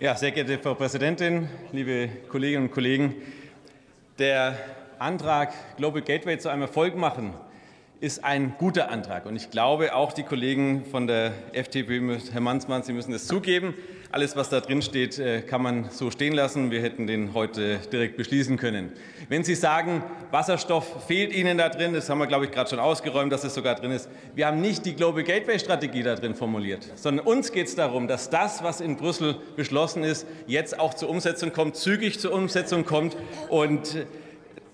Ja, sehr geehrte Frau Präsidentin, liebe Kolleginnen und Kollegen, der Antrag Global Gateway zu einem Erfolg machen ist ein guter Antrag. Und ich glaube, auch die Kollegen von der FDP, Herr Mansmann, Sie müssen es zugeben. Alles, was da drin steht, äh, kann man so stehen lassen. Wir hätten den heute direkt beschließen können. Wenn Sie sagen, Wasserstoff fehlt Ihnen da drin, das haben wir, glaube ich, gerade schon ausgeräumt, dass es sogar drin ist. Wir haben nicht die Global Gateway Strategie da drin formuliert, sondern uns geht es darum, dass das, was in Brüssel beschlossen ist, jetzt auch zur Umsetzung kommt, zügig zur Umsetzung kommt und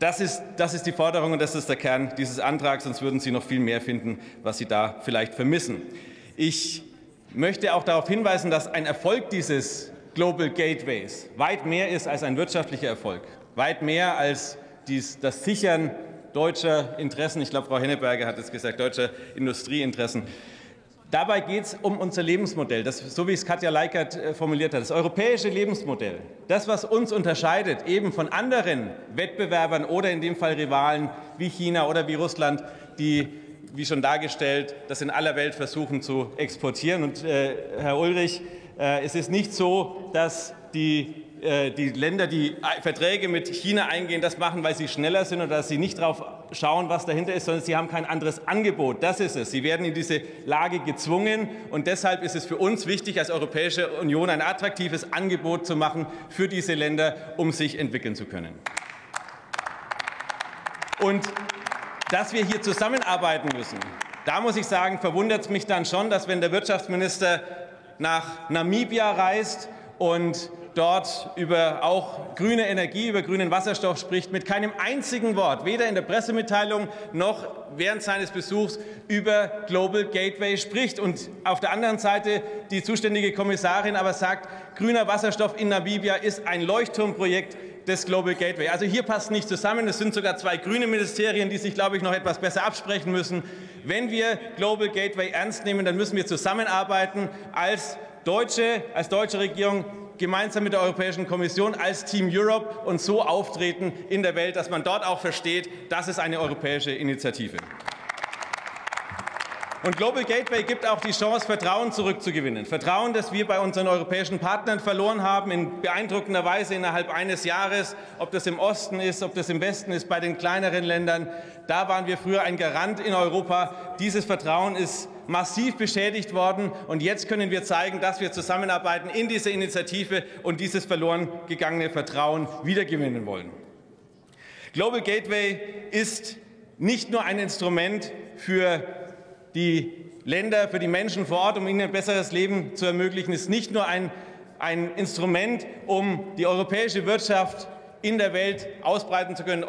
das ist, das ist die Forderung und das ist der Kern dieses Antrags, sonst würden Sie noch viel mehr finden, was Sie da vielleicht vermissen. Ich möchte auch darauf hinweisen, dass ein Erfolg dieses Global Gateways weit mehr ist als ein wirtschaftlicher Erfolg, weit mehr als dies, das Sichern deutscher Interessen. Ich glaube, Frau Henneberger hat es gesagt, deutscher Industrieinteressen. Dabei geht es um unser Lebensmodell, das, so wie es Katja Leikert äh, formuliert hat, das europäische Lebensmodell. Das, was uns unterscheidet, eben von anderen Wettbewerbern oder in dem Fall Rivalen wie China oder wie Russland, die, wie schon dargestellt, das in aller Welt versuchen zu exportieren. Und äh, Herr Ulrich, äh, es ist nicht so, dass die die Länder, die Verträge mit China eingehen, das machen, weil sie schneller sind oder dass sie nicht darauf schauen, was dahinter ist, sondern sie haben kein anderes Angebot. Das ist es. Sie werden in diese Lage gezwungen und deshalb ist es für uns wichtig, als Europäische Union ein attraktives Angebot zu machen für diese Länder, um sich entwickeln zu können. Und dass wir hier zusammenarbeiten müssen, da muss ich sagen, verwundert es mich dann schon, dass wenn der Wirtschaftsminister nach Namibia reist und dort über auch grüne Energie, über grünen Wasserstoff spricht, mit keinem einzigen Wort, weder in der Pressemitteilung noch während seines Besuchs über Global Gateway spricht. Und auf der anderen Seite die zuständige Kommissarin aber sagt, grüner Wasserstoff in Namibia ist ein Leuchtturmprojekt des Global Gateway. Also hier passt nicht zusammen. Es sind sogar zwei grüne Ministerien, die sich, glaube ich, noch etwas besser absprechen müssen. Wenn wir Global Gateway ernst nehmen, dann müssen wir zusammenarbeiten als Deutsche, als deutsche Regierung gemeinsam mit der Europäischen Kommission als Team Europe und so auftreten in der Welt, dass man dort auch versteht, das ist eine europäische Initiative. Und Global Gateway gibt auch die Chance, Vertrauen zurückzugewinnen. Vertrauen, das wir bei unseren europäischen Partnern verloren haben, in beeindruckender Weise innerhalb eines Jahres, ob das im Osten ist, ob das im Westen ist, bei den kleineren Ländern. Da waren wir früher ein Garant in Europa. Dieses Vertrauen ist massiv beschädigt worden. Und jetzt können wir zeigen, dass wir zusammenarbeiten in dieser Initiative und dieses verloren gegangene Vertrauen wiedergewinnen wollen. Global Gateway ist nicht nur ein Instrument für die Länder, für die Menschen vor Ort, um ihnen ein besseres Leben zu ermöglichen, ist nicht nur ein, ein Instrument, um die europäische Wirtschaft in der Welt ausbreiten zu können.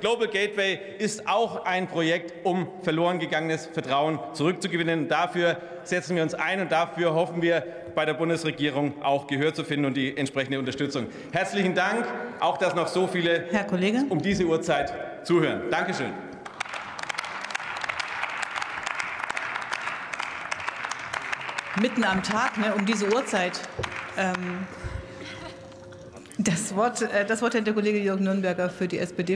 Global Gateway ist auch ein Projekt, um verloren gegangenes Vertrauen zurückzugewinnen. Dafür setzen wir uns ein und dafür hoffen wir, bei der Bundesregierung auch Gehör zu finden und die entsprechende Unterstützung. Herzlichen Dank, auch dass noch so viele Herr Kollege. um diese Uhrzeit zuhören. Dankeschön. Mitten am Tag, ne, um diese Uhrzeit. Ähm, das Wort, äh, das Wort hat der Kollege Jürgen Nürnberger für die SPD.